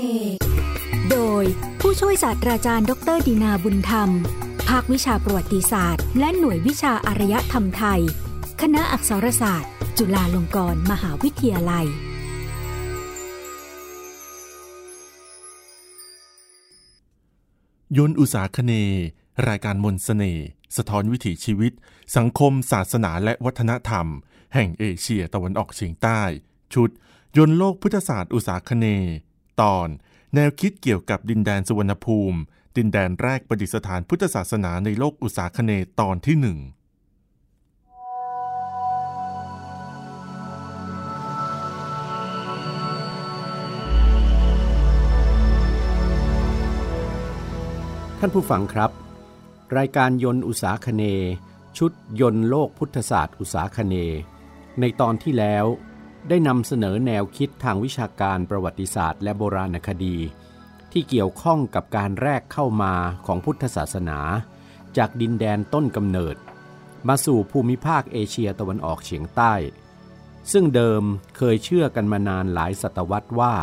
เนย์โดยผู้ช่วยศาสตราจารย์ ดรดีนาบุญธรรม ภาควิชาประวัติศาสตร์ และหน่วยวิชาอารยธรรมไทย คณะอักษรศาสตร์ จุฬาลงกรณ์มหาวิทยาลัย ยนอุตสาคเน รายการมนสเสน่ห์สะท้อนวิถีชีวิต สังคม ศาสนาและวัฒนธรรม แห่งเอเชียตะวันออกเฉียงใต้ ชุด ยนโลกพุทธศาสตร์อุตสาคเน ตอน แนวคิดเกี่ยวกับดินแดนสุวรรณภูมิ ดินแดนแรกประดิษฐานพุทธศาสนาในโลกอุตสาคเนตอนที่หนึ่งท่านผู้ฟังครับ รายการยนต์อุตสาคเน ชุดยนต์โลกพุทธศาสตร์อุตสาคเน ในตอนที่แล้ว ได้นำเสนอแนวคิดทางวิชาการประวัติศาสตร์ และโบราณคดี ที่เกี่ยวข้องกับการแรกเข้ามาของพุทธศาสนา จากดินแดนต้นกำเนิด มาสู่ภูมิภาคเอเชียตะวันออกเฉียงใต้ ซึ่งเดิมเคยเชื่อกันมานานหลายศตวรรษว่า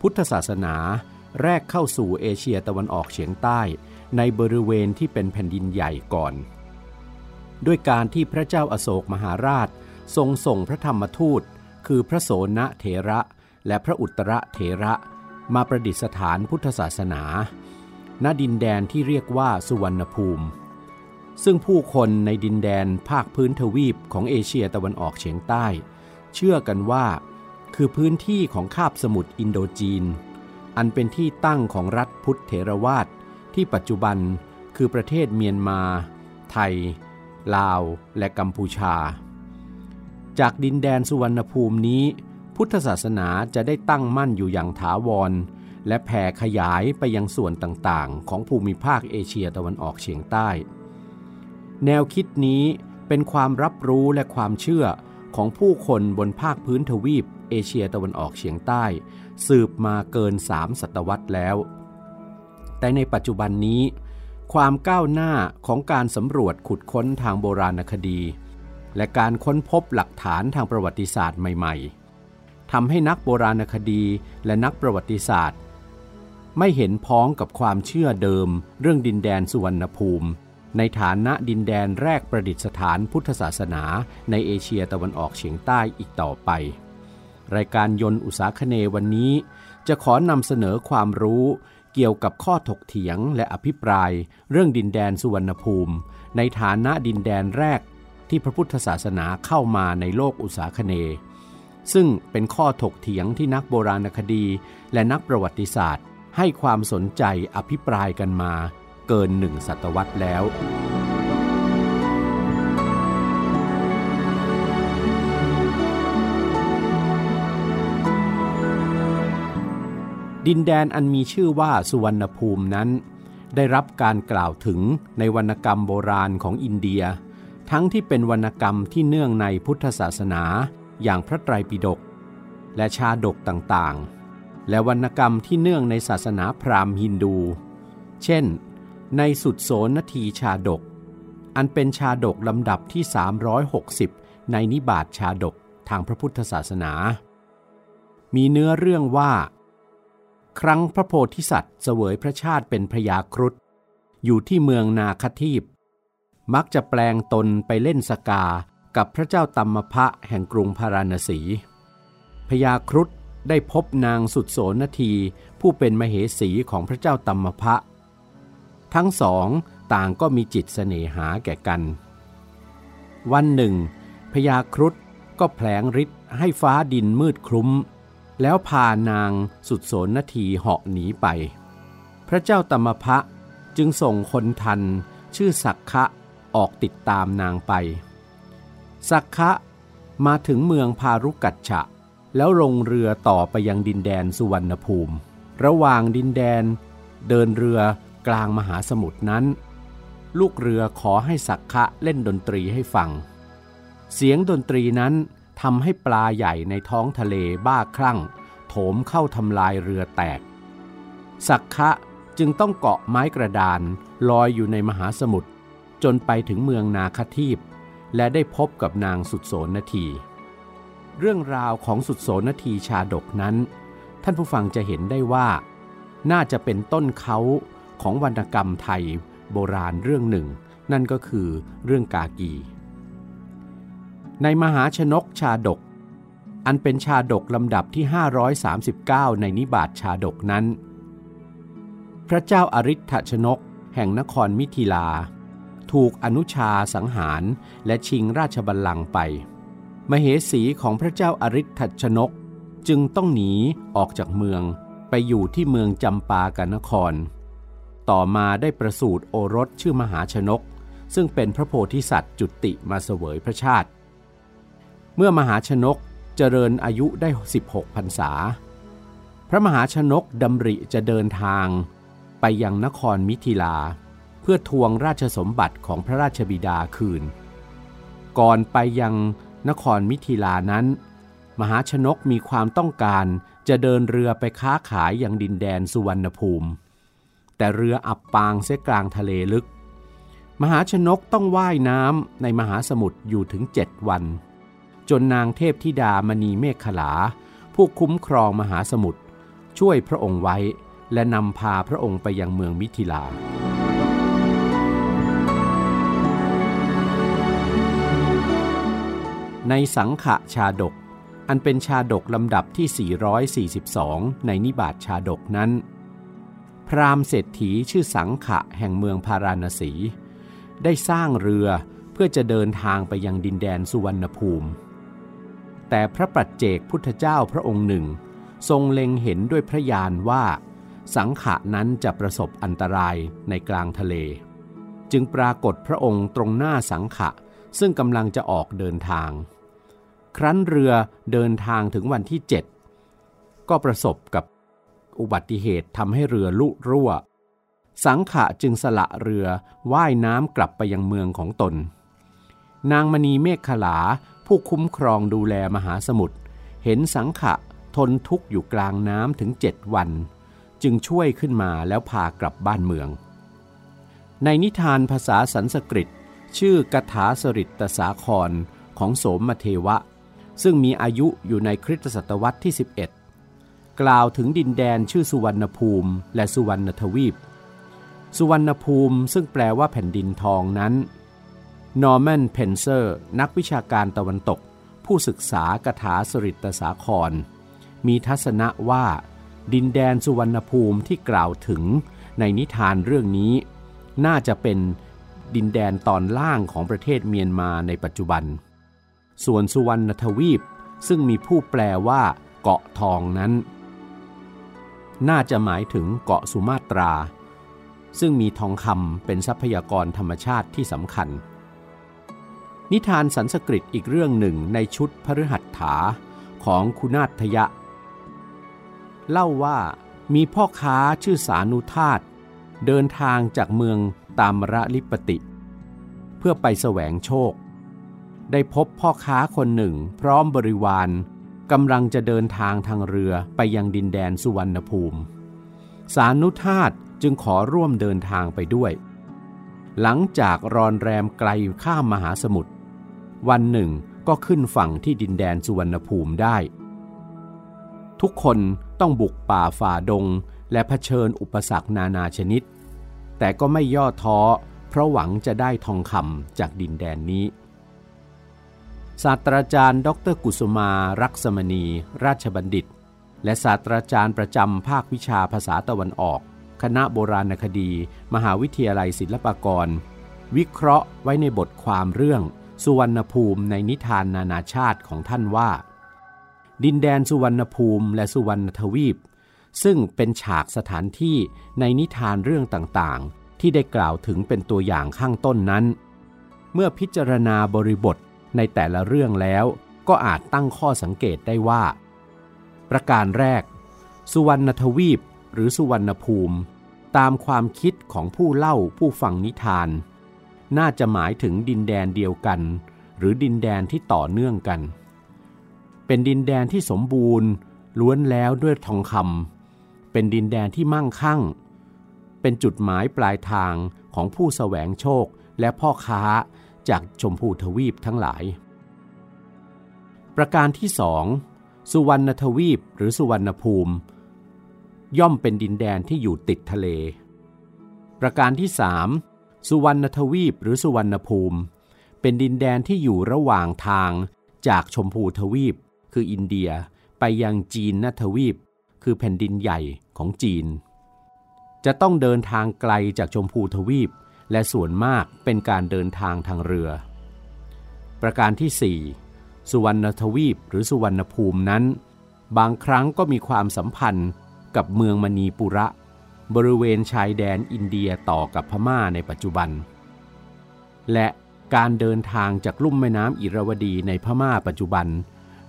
พุทธศาสนาแรกเข้าสู่เอเชียตะวันออกเฉียงใต้ ในบริเวณที่เป็นแผ่นดินใหญ่ก่อน ด้วยการที่พระเจ้าอาโศกมหาราช ทรงส่งพระธรรมทูต คือพระโสนเถระและพระอุตรเถระมาประดิษฐานพุทธศาสนา ณดินแดนที่เรียกว่าสุวรรณภูมิ ซึ่งผู้คนในดินแดนภาคพื้นทวีปของเอเชียตะวันออกเฉียงใต้ เชื่อกันว่า คือพื้นที่ของคาบสมุทรอินโดจีน อันเป็นที่ตั้งของรัฐพุทธเถรวาทที่ปัจจุบันคือประเทศเมียนมา ไทย ลาว และกัมพูชา จากดินแดนสุวรรณภูมินี้ พุทธศาสนาจะได้ตั้งมั่นอยู่อย่างถาวร และแผ่ขยายไปยังส่วนต่างๆ ของภูมิภาคเอเชียตะวันออกเฉียงใต้ แนวคิดนี้เป็นความรับรู้และความเชื่อของผู้คนบนภาคพื้นทวีปเอเชียตะวันออกเฉียงใต้ สืบมาเกินสามศตวรรษแล้ว แต่ในปัจจุบันนี้ ความก้าวหน้าของการสำรวจขุดค้นทางโบราณคดี และการค้นพบหลักฐานทางประวัติศาสตร์ใหม่ ๆทำให้นักโบราณคดีและนักประวัติศาสตร์ ไม่เห็นพ้องกับความเชื่อเดิม เรื่องดินแดนสุวรรณภูมิ ในฐานะดินแดนแรกประดิษฐานพุทธศาสนา ในเอเชียตะวันออกเฉียงใต้อีกต่อไป รายการยนต์อุตสาคเนวันนี้ จะขอนำเสนอความรู้เกี่ยวกับข้อถกเถียงและอภิปราย เรื่องดินแดนสุวรรณภูมิ ในฐานะดินแดนแรก ที่พระพุทธศาสนาเข้ามาในโลกอุตสาคเน ซึ่งเป็นข้อถกเถียงที่นักโบราณคดี และนักประวัติศาสตร์ ให้ความสนใจอภิปรายกันมา เกินหนึ่งศตวรรษแล้วดินแดนอันมีชื่อว่าสุวรรณภูมินั้น ได้รับการกล่าวถึงในวรรณกรรมโบราณของอินเดีย ทั้งที่เป็นวรรณกรรมที่เนื่องในพุทธศาสนาอย่างพระไตรปิฎกและชาดกต่างๆ และวรรณกรรมที่เนื่องในศาสนาพราหมณ์ฮินดู เช่น ในสุดโสนทีชาดก อันเป็นชาดกลำดับที่ 360 ในนิบาตชาดกทางพระพุทธศาสนา มีเนื้อเรื่องว่า ครั้งพระโพธิสัตว์เสวยพระชาติเป็นพระยาครุฑอยู่ที่เมืองนาคทีป มักจะแปลงตนไปเล่นสกากับพระเจ้าตัมมพะแห่งกรุงพาราณสี พญาครุฑได้พบนางสุดโสนทีผู้เป็นมเหสีของพระเจ้าตัมมพะ ทั้งสองต่างก็มีจิตเสน่หาแก่กัน วันหนึ่งพญาครุฑก็แผลงฤทธิ์ให้ฟ้าดินมืดคลุ้ม แล้วพานางสุดโสนนาทีเหาะหนีไป พระเจ้าตมพะจึงส่งคนทันชื่อสักคะ ออกติดตามนางไป สักคะมาถึงเมืองพารุกัจฉะ แล้วลงเรือต่อไปยังดินแดนสุวรรณภูมิ ระหว่างดินแดน เดินเรือกลางมหาสมุทรนั้น ลูกเรือขอให้สักคะเล่นดนตรีให้ฟัง เสียงดนตรีนั้นทำให้ปลาใหญ่ในท้องทะเลบ้าคลั่ง โถมเข้าทำลายเรือแตก สักคะจึงต้องเกาะไม้กระดานลอยอยู่ในมหาสมุทร จนไปถึงเมืองนาคทีปและได้พบกับนางสุดโสนที เรื่องราวของสุดโสนทีชาดกนั้น ท่านผู้ฟังจะเห็นได้ว่า น่าจะเป็นต้นเขาของวรรณกรรมไทยโบราณเรื่องหนึ่ง นั่นก็คือเรื่องกากี ในมหาชนกชาดก อันเป็นชาดกลำดับที่ 539 ในนิบาตชาดกนั้น พระเจ้าอาริ t ชนกแห่งนครมิถิลา ถูกอนุชาสังหารและชิงราชบัลลังก์ไป มเหสีของพระเจ้าอาริ t ชนกจึงต้องหนีออกจากเมืองไปอยู่ที่เมืองจำปากนนคร ต่อมาได้ประสูติโอรสชื่อมหาชนก ซึ่งเป็นพระโพธิสัตว์จุติมาเสวยพระชาติ เมื่อมหาชนกเจริญอายุได้ 16พรรษา พระมหาชนกดำริจะเดินทางไปยังนครมิถิลา เพื่อทวงราชสมบัติของพระราชบิดาคืน ก่อนไปยังนครมิถิลานั้น มหาชนกมีความต้องการจะเดินเรือไปค้าขายยังดินแดนสุวรรณภูมิ แต่เรืออับปางเสียกลางทะเลลึก มหาชนกต้องว่ายน้ำในมหาสมุทรอยู่ถึงเจ็ดวัน จนนางเทพธิดามณีเมฆขลา ผู้คุ้มครองมหาสมุทรช่วยพระองค์ไว้และนำพาพระองค์ไปยังเมืองมิถิลา ในสังขะชาดก อันเป็นชาดกลำดับที่ 442 ในนิบาตชาดกนั้น พราหมณ์เศรษฐีชื่อสังขะแห่งเมืองพาราณสี ได้สร้างเรือเพื่อจะเดินทางไปยังดินแดนสุวรรณภูมิ แต่พระปัจเจกพุทธเจ้าพระองค์หนึ่ง ทรงเล็งเห็นด้วยพระญาณว่า สังขะนั้นจะประสบอันตรายในกลางทะเล จึงปรากฏพระองค์ตรงหน้าสังขะซึ่งกำลังจะออกเดินทาง ครั้นเรือเดินทางถึงวันที่เจ็ดก็ประสบกับอุบัติเหตุทำให้เรือลุรั่ว สังขะจึงสละเรือว่ายน้ำกลับไปยังเมืองของตน นางมณีเมฆขลาผู้คุ้มครองดูแลมหาสมุทรเห็นสังขะทนทุกข์อยู่กลางน้ำถึงเจ็ดวัน จึงช่วยขึ้นมาแล้วพากลับบ้านเมือง ในนิทานภาษาสันสกฤต ชื่อกถาสริตตสาครของโสมเทวะ ซึ่งมีอายุอยู่ในคริสต์ศตวรรษที่ 11 กล่าวถึงดินแดนชื่อสุวรรณภูมิ และสุวรรณทวีป สุวรรณภูมิซึ่งแปลว่าแผ่นดินทองนั้นนอร์แมนเพนเซอร์นักวิชาการตะวันตก ผู้ศึกษากถาสริตตสาคร มีทัศนะว่า ดินแดนสุวรรณภูมิที่กล่าวถึงในนิทานเรื่องนี้ น่าจะเป็นดินแดนตอนล่างของประเทศเมียนมาในปัจจุบัน ส่วนสุวรรณทวีป ซึ่งมีผู้แปลว่าเกาะทองนั้น น่าจะหมายถึงเกาะสุมาตรา ซึ่งมีทองคำเป็นทรัพยากรธรรมชาติที่สำคัญ นิทานสันสกฤตอีกเรื่องหนึ่งในชุดพฤหัตถาของคุณาทยะ เล่าว่ามีพ่อค้าชื่อสานุธาตเดินทางจากเมืองตามระลิปติ เพื่อไปแสวงโชค ได้พบพ่อค้าคนหนึ่ง พร้อมบริวารกำลังจะเดินทางทางเรือไปยังดินแดนสุวรรณภูมิ สานุธาตจึงขอร่วมเดินทางไปด้วย หลังจากรอนแรมไกลข้ามมหาสมุทรวันหนึ่งก็ขึ้นฝั่งที่ดินแดนสุวรรณภูมิได้ ทุกคนต้องบุกป่าฝ่าดงและะเผชิญอุปสรรคนานาชนิด แต่ก็ไม่ย่อท้อเพราะหวังจะได้ทองคำจากดินแดนนี้ ศาสตราจารย์ ดรกุสุมารักษมณี ราชบัณฑิต และศาสตราจารย์ประจำภาควิชาภาษาตะวันออก คณะโบราณคดี มหาวิทยาลัยศิลปากร วิเคราะห์ไว้ในบทความเรื่อง สุวรรณภูมิในนิทานนานาชาติของท่านว่า ดินแดนสุวรรณภูมิและสุวรรณทวีป ซึ่งเป็นฉากสถานที่ในนิทานเรื่องต่างๆ ที่ได้กล่าวถึงเป็นตัวอย่างข้างต้นนั้น เมื่อพิจารณาบริบท ในแต่ละเรื่องแล้วก็อาจตั้งข้อสังเกตได้ว่า ประการแรก สุวรรณทวีปหรือสุวรรณภูมิ ตามความคิดของผู้เล่าผู้ฟังนิทาน น่าจะหมายถึงดินแดนเดียวกัน หรือดินแดนที่ต่อเนื่องกัน เป็นดินแดนที่สมบูรณ์ ล้วนแล้วด้วยทองคำเป็นดินแดนที่มั่งคั่ง เป็นจุดหมายปลายทางของผู้แสวงโชคและพ่อค้า จากชมพูทวีปทั้งหลาย ประการที่สองสุวรรณทวีปหรือสุวรรณภูมิ ย่อมเป็นดินแดนที่อยู่ติดทะเล ประการที่สามสุวรรณทวีปหรือสุวรรณภูมิ เป็นดินแดนที่อยู่ระหว่างทางจากชมพูทวีป คืออินเดียไปยังจีนนทวีป คือแผ่นดินใหญ่ของจีน จะต้องเดินทางไกลจากชมพูทวีป และส่วนมากเป็นการเดินทางทางเรือ ประการที่ 4 สุวรรณทวีปหรือสุวรรณภูมินั้น บางครั้งก็มีความสัมพันธ์กับเมืองมณีปุระ บริเวณชายแดนอินเดียต่อกับพม่าในปัจจุบัน และการเดินทางจากลุ่มแม่น้ำอิระวดีในพม่าปัจจุบัน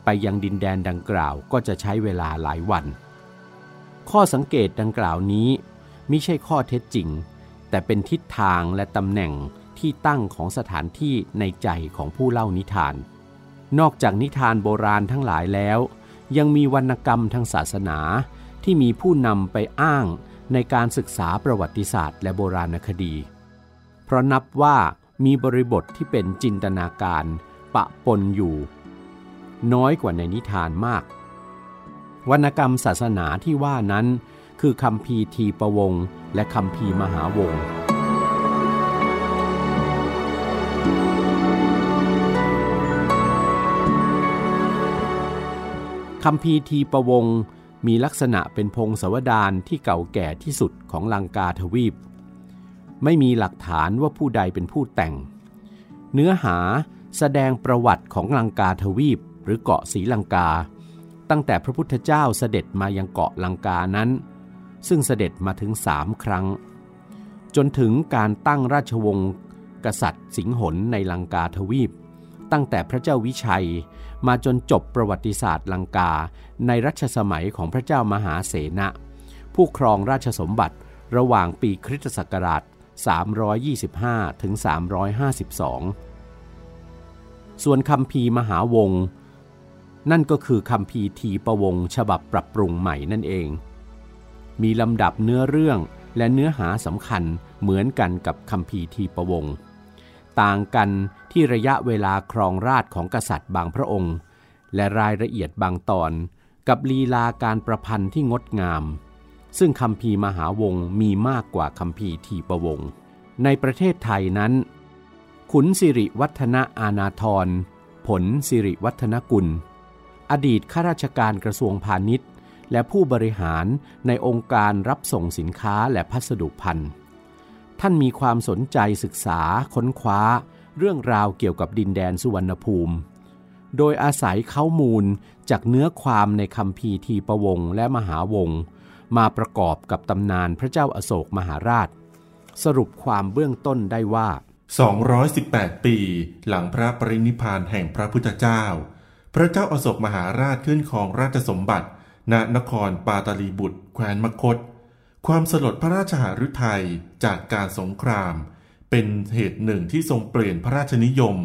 ไปยังดินแดนดังกล่าวก็จะใช้เวลาหลายวัน ข้อสังเกตดังกล่าวนี้ไม่ใช่ข้อเท็จจริง แต่เป็นทิศทางและตำแหน่งที่ตั้งของสถานที่ในใจของผู้เล่านิทาน นอกจากนิทานโบราณทั้งหลายแล้ว ยังมีวรรณกรรมทางศาสนาที่มีผู้นำไปอ้างในการศึกษาประวัติศาสตร์และโบราณคดี เพราะนับว่ามีบริบทที่เป็นจินตนาการปะปนอยู่ น้อยกว่าในนิทานมาก วรรณกรรมศาสนาที่ว่านั้น คือคำพีทีประวงและคำพีมหาวงคำพีทีประวงมีลักษณะเป็นพงศวดารที่เก่าแก่ที่สุดของลังกาทวีป ไม่มีหลักฐานว่าผู้ใดเป็นผู้แต่ง เนื้อหาแสดงประวัติของลังกาทวีปหรือเกาะศรีลังกา ตั้งแต่พระพุทธเจ้าเสด็จมายังเกาะลังกานั้น ซึ่งเสด็จมาถึงสามครั้ง จนถึงการตั้งราชวงศ์กษัตริย์สิงหนในลังกาทวีป ตั้งแต่พระเจ้าวิชัย มาจนจบประวัติศาสตร์ลังกา ในรัชสมัยของพระเจ้ามหาเสนะ ผู้ครองราชสมบัติระหว่างปีคริสตศักราช 325 ถึง 352 ส่วนคำพีมหาวง นั่นก็คือคำพีทีประวงฉบับปรับปรุงใหม่นั่นเอง มีลำดับเนื้อเรื่องและเนื้อหาสำคัญเหมือนกันกับคำพีทีประวงต่างกันที่ระยะเวลาครองราชของกษัตริย์บางพระองค์ และรายละเอียดบางตอน กับลีลาการประพันธ์ที่งดงาม ซึ่งคำพีมหาวงมีมากกว่าคำพีทีประวงในประเทศไทยนั้น ขุนสิริวัฒนะอาณาธรผลสิริวัฒนกุล อดีตข้าราชการกระทรวงพาณิชย์ และผู้บริหารในองค์การรับส่งสินค้าและพัสดุพันธ์ท่านมีความสนใจศึกษาค้นคว้า เรื่องราวเกี่ยวกับดินแดนสุวรรณภูมิ โดยอาศัยข้อมูลจากเนื้อความในคำพีทีประวงและมหาวง มาประกอบกับตำนานพระเจ้าอาโศกมหาราช สรุปความเบื้องต้นได้ว่า 218 ปีหลังพระปรินิพานแห่งพระพุทธเจ้า พระเจ้าอาโศกมหาราชขึ้นครองราชสมบัติ ณนครปาตาลีบุตร แคว้นมคต ความสลดพระราชหฤทัยจากการสงคราม เป็นเหตุหนึ่งที่ทรงเปลี่ยนพระราชนิยม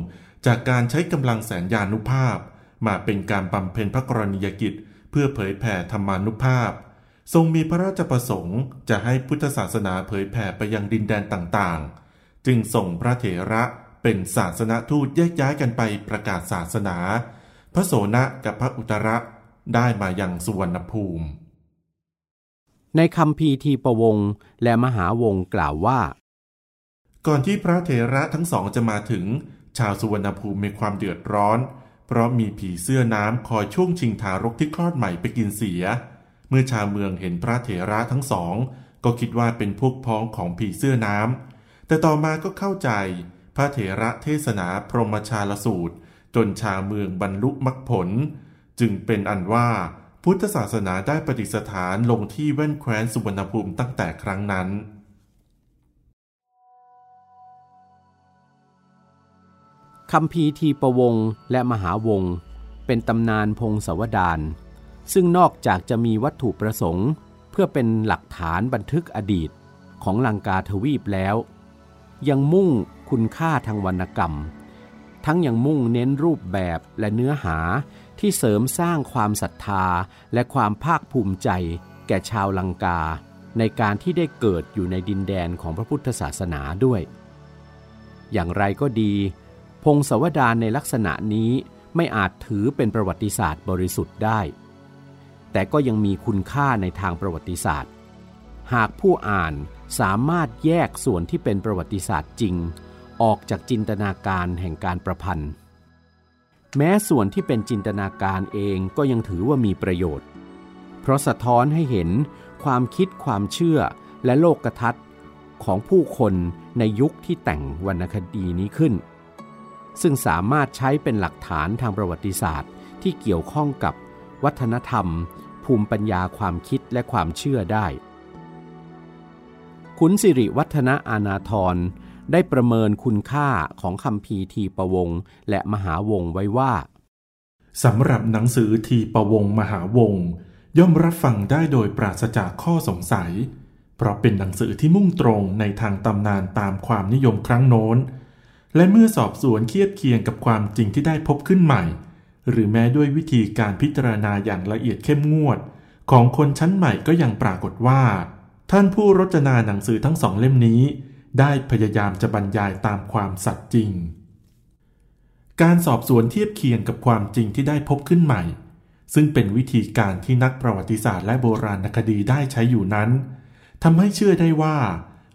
จากการใช้กำลังแสนยานุภาพ มาเป็นการบำเพ็ญพระกรณียกิจ เพื่อเผยแผ่ธรรมานุภาพ ทรงมีพระราชประสงค์จะให้พุทธศาสนาเผยแผ่ไปยังดินแดนต่างๆ จึงส่งพระเถระเป็นศาสนทูตแยกย้ายกันไปประกาศศาสนา พระโสนะกับพระอุตระ ได้มายังสุวรรณภูมิ ในคำพีทีประวงและมหาวงกล่าวว่า ก่อนที่พระเถระทั้งสองจะมาถึง ชาวสุวรรณภูมิมีความเดือดร้อน เพราะมีผีเสื้อน้ำคอยช่วงชิงทารกที่คลอดใหม่ไปกินเสีย เมื่อชาวเมืองเห็นพระเถระทั้งสอง ก็คิดว่าเป็นพวกพ้องของผีเสื้อน้ำแต่ต่อมาก็เข้าใจพระเถระเทศนาพรหมชาลสูตร จนชาวเมืองบรรลุมรรคผล จึงเป็นอันว่าพุทธศาสนาได้ปฏิสถานลงที่แว่นแคว้นสุวรรณภูมิตั้งแต่ครั้งนั้น คำพีทีประวงและมหาวง เป็นตำนานพงศวดารซึ่งนอกจากจะมีวัตถุประสงค์ เพื่อเป็นหลักฐานบันทึกอดีตของลังกาทวีปแล้ว ยังมุ่งคุณค่าทางวรรณกรรม ทั้งยังมุ่งเน้นรูปแบบและเนื้อหา ที่เสริมสร้างความศรัทธาและความภาคภูมิใจ แก่ชาวลังกา ในการที่ได้เกิดอยู่ในดินแดนของพระพุทธศาสนาด้วย อย่างไรก็ดี พงศวดารในลักษณะนี้ไม่อาจถือเป็นประวัติศาสตร์บริสุทธิ์ได้ แต่ก็ยังมีคุณค่าในทางประวัติศาสตร์ หากผู้อ่านสามารถแยกส่วนที่เป็นประวัติศาสตร์จริง ออกจากจินตนาการแห่งการประพันธ์ แม้ส่วนที่เป็นจินตนาการเองก็ยังถือว่ามีประโยชน์ เพราะสะท้อนให้เห็นความคิดความเชื่อและโลกทัศน์ของผู้คนในยุคที่แต่งวรรณคดีนี้ขึ้น ซึ่งสามารถใช้เป็นหลักฐานทางประวัติศาสตร์ ที่เกี่ยวข้องกับวัฒนธรรม ภูมิปัญญาความคิดและความเชื่อได้ ขุนสิริวัฒนะอาณาธร ได้ประเมินคุณค่าของคำพีทีประวงและมหาวงไว้ว่าสำหรับหนังสือทีประวงมหาวงย่อมรับฟังได้โดยปราศจากข้อสงสัย เพราะเป็นหนังสือที่มุ่งตรงในทางตำนานตามความนิยมครั้งโน้น และเมื่อสอบสวนเคียบเคียงกับความจริงที่ได้พบขึ้นใหม่ หรือแม้ด้วยวิธีการพิจารณาอย่างละเอียดเข้มงวด ของคนชั้นใหม่ก็ยังปรากฏว่า ท่านผู้รจนาหนังสือทั้งสองเล่มนี้ ได้พยายามจะบรรยายตามความสัตย์จริง การสอบสวนเทียบเคียงกับความจริงที่ได้พบขึ้นใหม่ ซึ่งเป็นวิธีการที่นักประวัติศาสตร์และโบราณคดีได้ใช้อยู่นั้นทำให้เชื่อได้ว่า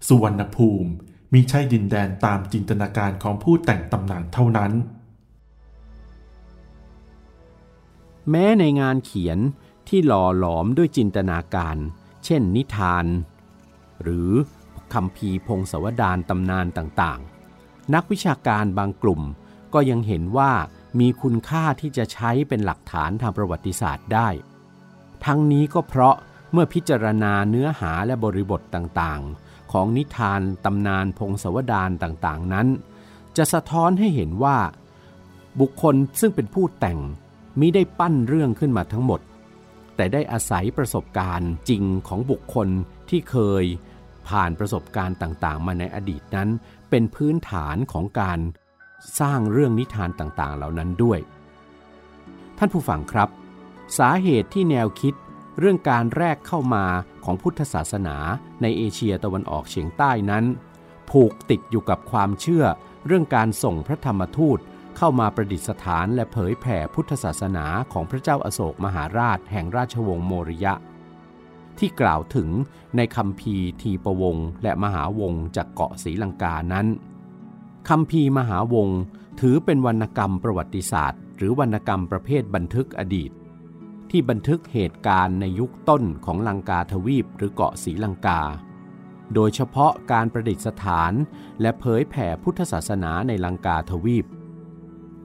สุวรรณภูมิมีใช่ดินแดนตามจินตนาการของผู้แต่งตำนานเท่านั้น แม้ในงานเขียนที่หล่อหลอมด้วยจินตนาการ เช่นนิทาน หรือ คำพีพงศวดานตำนานต่างๆ นักวิชาการบางกลุ่มก็ยังเห็นว่ามีคุณค่าที่จะใช้เป็นหลักฐานทางประวัติศาสตร์ได้ ทั้งนี้ก็เพราะเมื่อพิจารณาเนื้อหาและบริบทต่างๆ ของนิทานตำนานพงศวดานต่างๆนั้น จะสะท้อนให้เห็นว่า บุคคลซึ่งเป็นผู้แต่งมิได้ปั้นเรื่องขึ้นมาทั้งหมด แต่ได้อาศัยประสบการณ์จริงของบุคคลที่เคย ผ่านประสบการณ์ต่างๆ มาในอดีตนั้น เป็นพื้นฐานของการสร้างเรื่องนิทานต่างๆ เหล่านั้นด้วย ท่านผู้ฟังครับ สาเหตุที่แนวคิดเรื่องการแรกเข้ามาของพุทธศาสนาในเอเชียตะวันออกเฉียงใต้นั้น ผูกติดอยู่กับความเชื่อ เรื่องการส่งพระธรรมทูตเข้ามาประดิษฐานและเผยแผ่พุทธศาสนาของพระเจ้าอาโศกมหาราชแห่งราชวงศ์โมริยะ ที่กล่าวถึงในคำพีทีประวงและมหาวงจากเกาะศรีลังกานั้นคำพีมหาวงถือเป็นวรรณกรรมประวัติศาสตร์ หรือวรรณกรรมประเภทบันทึกอดีต ที่บันทึกเหตุการณ์ในยุคต้นของลังกาทวีปหรือเกาะศรีลังกา โดยเฉพาะการประดิษฐาน และเผยแผ่พุทธศาสนาในลังกาทวีป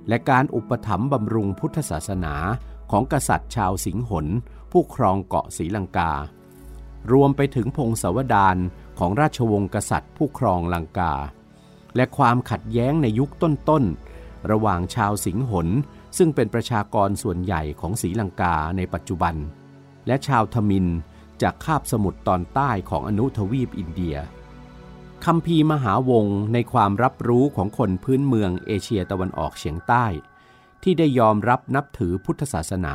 และการอุปถัมภ์บำรุงพุทธศาสนาของกษัตริย์ชาวสิงหนผู้ครองเกาะศรีลังกา รวมไปถึงพงศาวดารของราชวงศ์กษัตริย์ผู้ครองลังกา และความขัดแย้งในยุคต้นๆ ระหว่างชาวสิงหนซึ่งเป็นประชากรส่วนใหญ่ของศรีลังกาในปัจจุบัน และชาวทมินจากคาบสมุทรตอนใต้ของอนุทวีปอินเดียคำพีมหาวงในความรับรู้ของคนพื้นเมืองเอเชียตะวันออกเฉียงใต้ ที่ได้ยอมรับนับถือพุทธศาสนา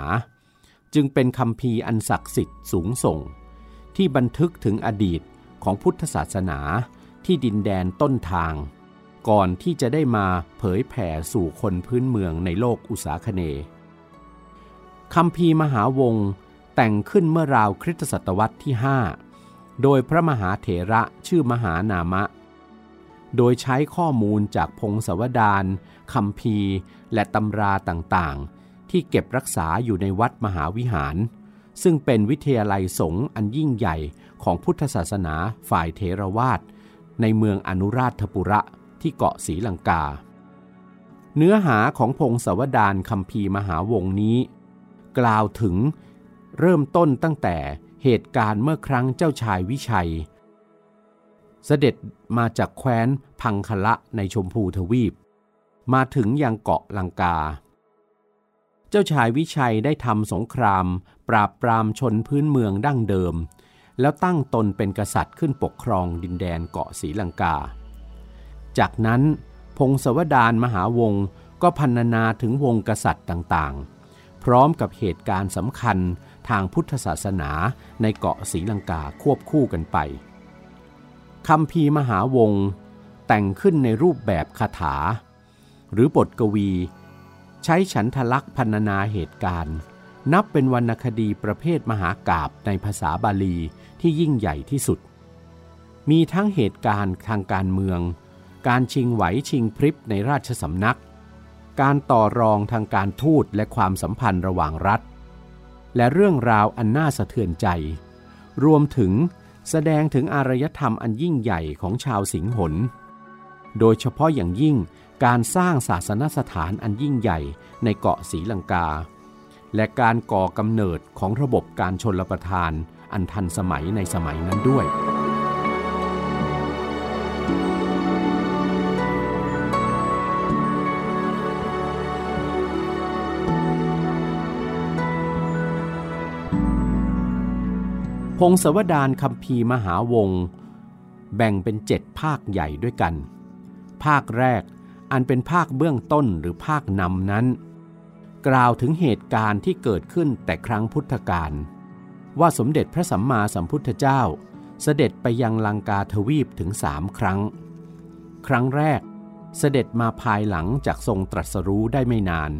จึงเป็นคำพีอันศักดิ์สิทธิ์สูงส่ง ที่บันทึกถึงอดีตของพุทธศาสนาที่ดินแดนต้นทาง ก่อนที่จะได้มาเผยแผ่สู่คนพื้นเมืองในโลกอุษาคเนคำพีมหาวงแต่งขึ้นเมื่อราวคริสตศตวรรษที่ 5 โดยพระมหาเถระชื่อมหานามะ โดยใช้ข้อมูลจากพงศวดานคำพีและตำราต่างๆ ที่เก็บรักษาอยู่ในวัดมหาวิหาร ซึ่งเป็นวิทยาลัยสงฆ์อันยิ่งใหญ่ของพุทธศาสนาฝ่ายเทรวาสในเมืองอนุราชปุระที่เกาะศรีลังกา เนื้อหาของพงศาวดารคำพีมหาวงนี้ กล่าวถึงเริ่มต้นตั้งแต่เหตุการณ์เมื่อครั้งเจ้าชายวิชัย เสด็จมาจากแคว้นพังคละในชมพูทวีป มาถึงยังเกาะลังกา เจ้าชายวิชัยได้ทำสงคราม ปราบปรามชนพื้นเมืองดั้งเดิม แล้วตั้งตนเป็นกษัตริย์ขึ้นปกครองดินแดนเกาะศรีลังกา จากนั้นพงศวดานมหาวงก็พันนาถึงวงกษัตริย์ต่างๆ พร้อมกับเหตุการณ์สำคัญทางพุทธศาสนาในเกาะศรีลังกาควบคู่กันไปคำพีมหาวงแต่งขึ้นในรูปแบบคาถา หรือบทกวี ใช้ฉันทลักษณ์พันนาเหตุการณ์ นับเป็นวรรณคดีประเภทมหากาบในภาษาบาลีที่ยิ่งใหญ่ที่สุด มีทั้งเหตุการณ์ทางการเมือง การชิงไหวชิงพริบในราชสำนัก การต่อรองทางการทูตและความสัมพันธ์ระหว่างรัฐ และเรื่องราวอันน่าสะเทือนใจ รวมถึงแสดงถึงอารยธรรมอันยิ่งใหญ่ของชาวสิงหน โดยเฉพาะอย่างยิ่งการสร้างศาสนสถานอันยิ่งใหญ่ในเกาะศรีลังกา และการก่อกำเนิดของระบบการชนรประทานอันทันสมัยในสมัยนั้นด้วยพงศวดานคำพีมหาวง แบ่งเป็นเจ็ดภาคใหญ่ด้วยกัน ภาคแรก อันเป็นภาคเบื้องต้นหรือภาคนำนั้น กล่าวถึงเหตุการณ์ที่เกิดขึ้นแต่ครั้งพุทธกาลว่าสมเด็จพระสัมมาสัมพุทธเจ้า เสด็จไปยังลังกาทวีปถึงสามครั้ง ครั้งแรกเสด็จมาภายหลังจากทรงตรัสรู้ได้ไม่นาน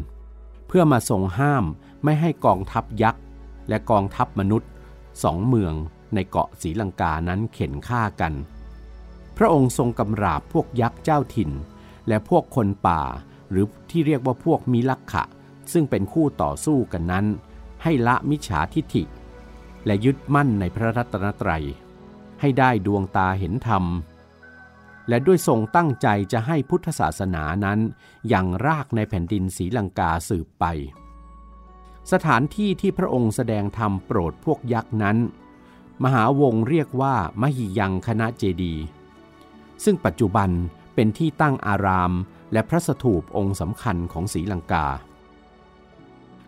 เพื่อมาทรงห้ามไม่ให้กองทัพยักษ์ และกองทัพมนุษย์สองเมืองในเกาะศรีลังกานั้นเข็นฆ่ากัน พระองค์ทรงกำราบพวกยักษ์เจ้าถิ่น และพวกคนป่า หรือที่เรียกว่าพวกมิลักขะ ซึ่งเป็นคู่ต่อสู้กันนั้น ให้ละมิจฉาทิฐิ และยึดมั่นในพระรัตนตรัย ให้ได้ดวงตาเห็นธรรม และด้วยทรงตั้งใจจะให้พุทธศาสนานั้นอย่างรากในแผ่นดินศรีลังกาสืบไป สถานที่ที่พระองค์แสดงธรรมโปรดพวกยักษ์นั้น มหาวงเรียกว่ามหิยังคณะเจดี ซึ่งปัจจุบันเป็นที่ตั้งอาราม และพระสถูปองค์สำคัญของศรีลังกา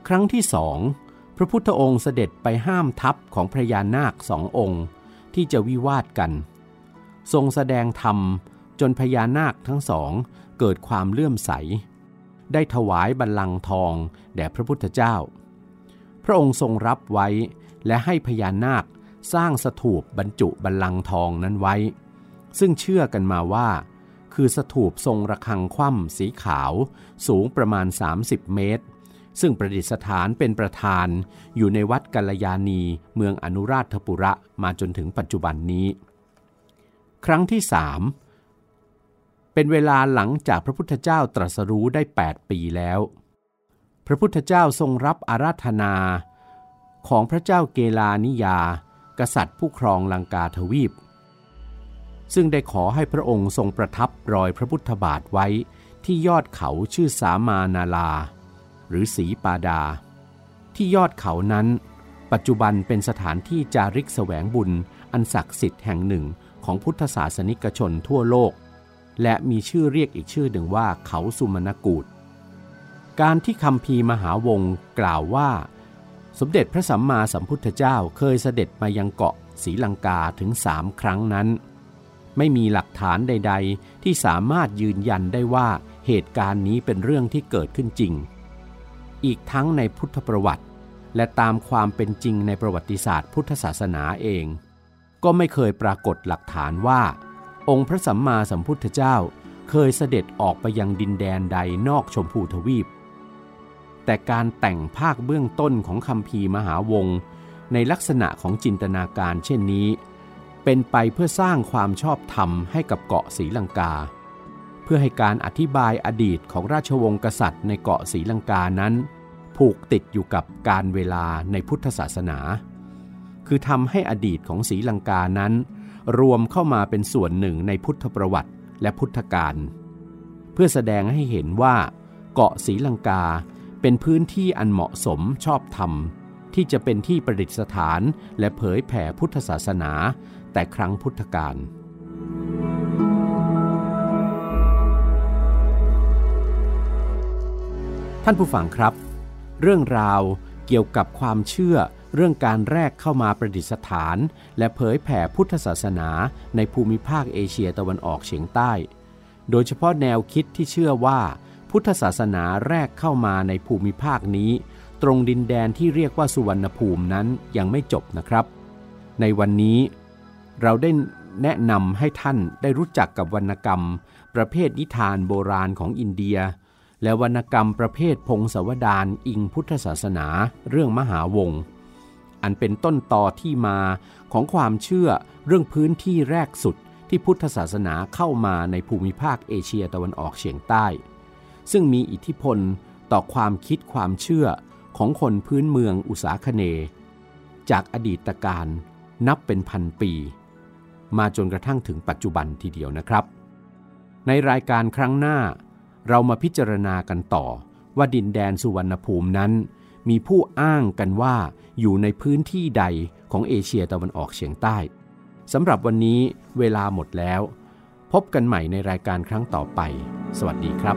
ครั้งที่สองพระพุทธองค์เสด็จไปห้ามทัพของพระยานาคสององค์ ที่จะวิวาทกัน ทรงแสดงธรรมจนพญานาคทั้งสองเกิดความเลื่อมใส ได้ถวายบัลลังก์ทองแด่พระพุทธเจ้า พระองค์ทรงรับไว้และให้พญานาคสร้างสถูปบรรจุบัลลังก์ทองนั้นไว้ ซึ่งเชื่อกันมาว่า คือสถูปทรงระฆังคว่ำสีขาวสูงประมาณ 30 เมตร ซึ่งประดิษฐานเป็นประธานอยู่ในวัดกัลยาณีเมืองอนุราชปุระมาจนถึงปัจจุบันนี้ ครั้งที่สามเป็นเวลาหลังจากพระพุทธเจ้าตรัสรู้ได้ 8 ปีแล้ว พระพุทธเจ้าทรงรับอาราธนาของพระเจ้าเกลานิยา กษัตริย์ผู้ครองลังกาทวีป ซึ่งได้ขอให้พระองค์ทรงประทับรอยพระพุทธบาทไว้ที่ยอดเขาชื่อสามานาลา หรือสีปาดา ที่ยอดเขานั้น ปัจจุบันเป็นสถานที่จาริกแสวงบุญ อันศักดิ์สิทธิ์แห่งหนึ่งของพุทธศาสนิกชนทั่วโลก และมีชื่อเรียกอีกชื่อหนึ่งว่าเขาสุมนกูฏการที่คำพีมหาวงกล่าวว่า สมเด็จพระสัมมาสัมพุทธเจ้าเคยเสด็จมายังเกาะศรีลังกาถึงสามครั้งนั้น ไม่มีหลักฐานใด ๆ ที่สามารถยืนยันได้ว่าเหตุการณ์นี้เป็นเรื่องที่เกิดขึ้นจริง อีกทั้งในพุทธประวัติ และตามความเป็นจริงในประวัติศาสตร์พุทธศาสนาเอง ก็ไม่เคยปรากฏหลักฐานว่า องค์พระสัมมาสัมพุทธเจ้าเคยเสด็จออกไปยังดินแดนใดนอกชมพูทวีป แต่การแต่งภาคเบื้องต้นของคำพีมหาวงในลักษณะของจินตนาการเช่นนี้ เป็นไปเพื่อสร้างความชอบธรรมให้กับเกาะศรีลังกา เพื่อให้การอธิบายอดีตของราชวงศ์กษัตริย์ในเกาะศรีลังกานั้น ผูกติดอยู่กับการเวลาในพุทธศาสนา คือทำให้อดีตของศรีลังกานั้น รวมเข้ามาเป็นส่วนหนึ่งในพุทธประวัติและพุทธการ เพื่อแสดงให้เห็นว่า เกาะศรีลังกาเป็นพื้นที่อันเหมาะสมชอบธรรมที่จะเป็นที่ประดิษฐานและเผยแผ่พุทธศาสนา แต่ครั้งพุทธกาลท่านผู้ฟังครับ เรื่องราวเกี่ยวกับความเชื่อเรื่องการแรกเข้ามาประดิษฐาน และเผยแผ่พุทธศาสนาในภูมิภาคเอเชียตะวันออกเฉียงใต้ โดยเฉพาะแนวคิดที่เชื่อว่า พุทธศาสนาแรกเข้ามาในภูมิภาคนี้ ตรงดินแดนที่เรียกว่าสุวรรณภูมินั้นยังไม่จบนะครับ ในวันนี้ เราได้แนะนำให้ท่านได้รู้จักกับวรรณกรรม ประเภทนิทานโบราณของอินเดีย และวรรณกรรมประเภทพงศาวดารอิงพุทธศาสนา เรื่องมหาวงอันเป็นต้นต่อที่มาของความเชื่อเรื่องพื้นที่แรกสุดที่พุทธศาสนาเข้ามาในภูมิภาคเอเชียตะวันออกเฉียงใต้ ซึ่งมีอิทธิพลต่อความคิดความเชื่อของคนพื้นเมืองอุษาคเน จากอดีตการนับเป็นพันปี มาจนกระทั่งถึงปัจจุบันทีเดียวนะครับ ในรายการครั้งหน้า เรามาพิจารณากันต่อ ว่าดินแดนสุวรรณภูมินั้น มีผู้อ้างกันว่าอยู่ในพื้นที่ใดของเอเชียตะวันออกเฉียงใต้สำหรับวันนี้เวลาหมดแล้ว พบกันใหม่ในรายการครั้งต่อไป สวัสดีครับ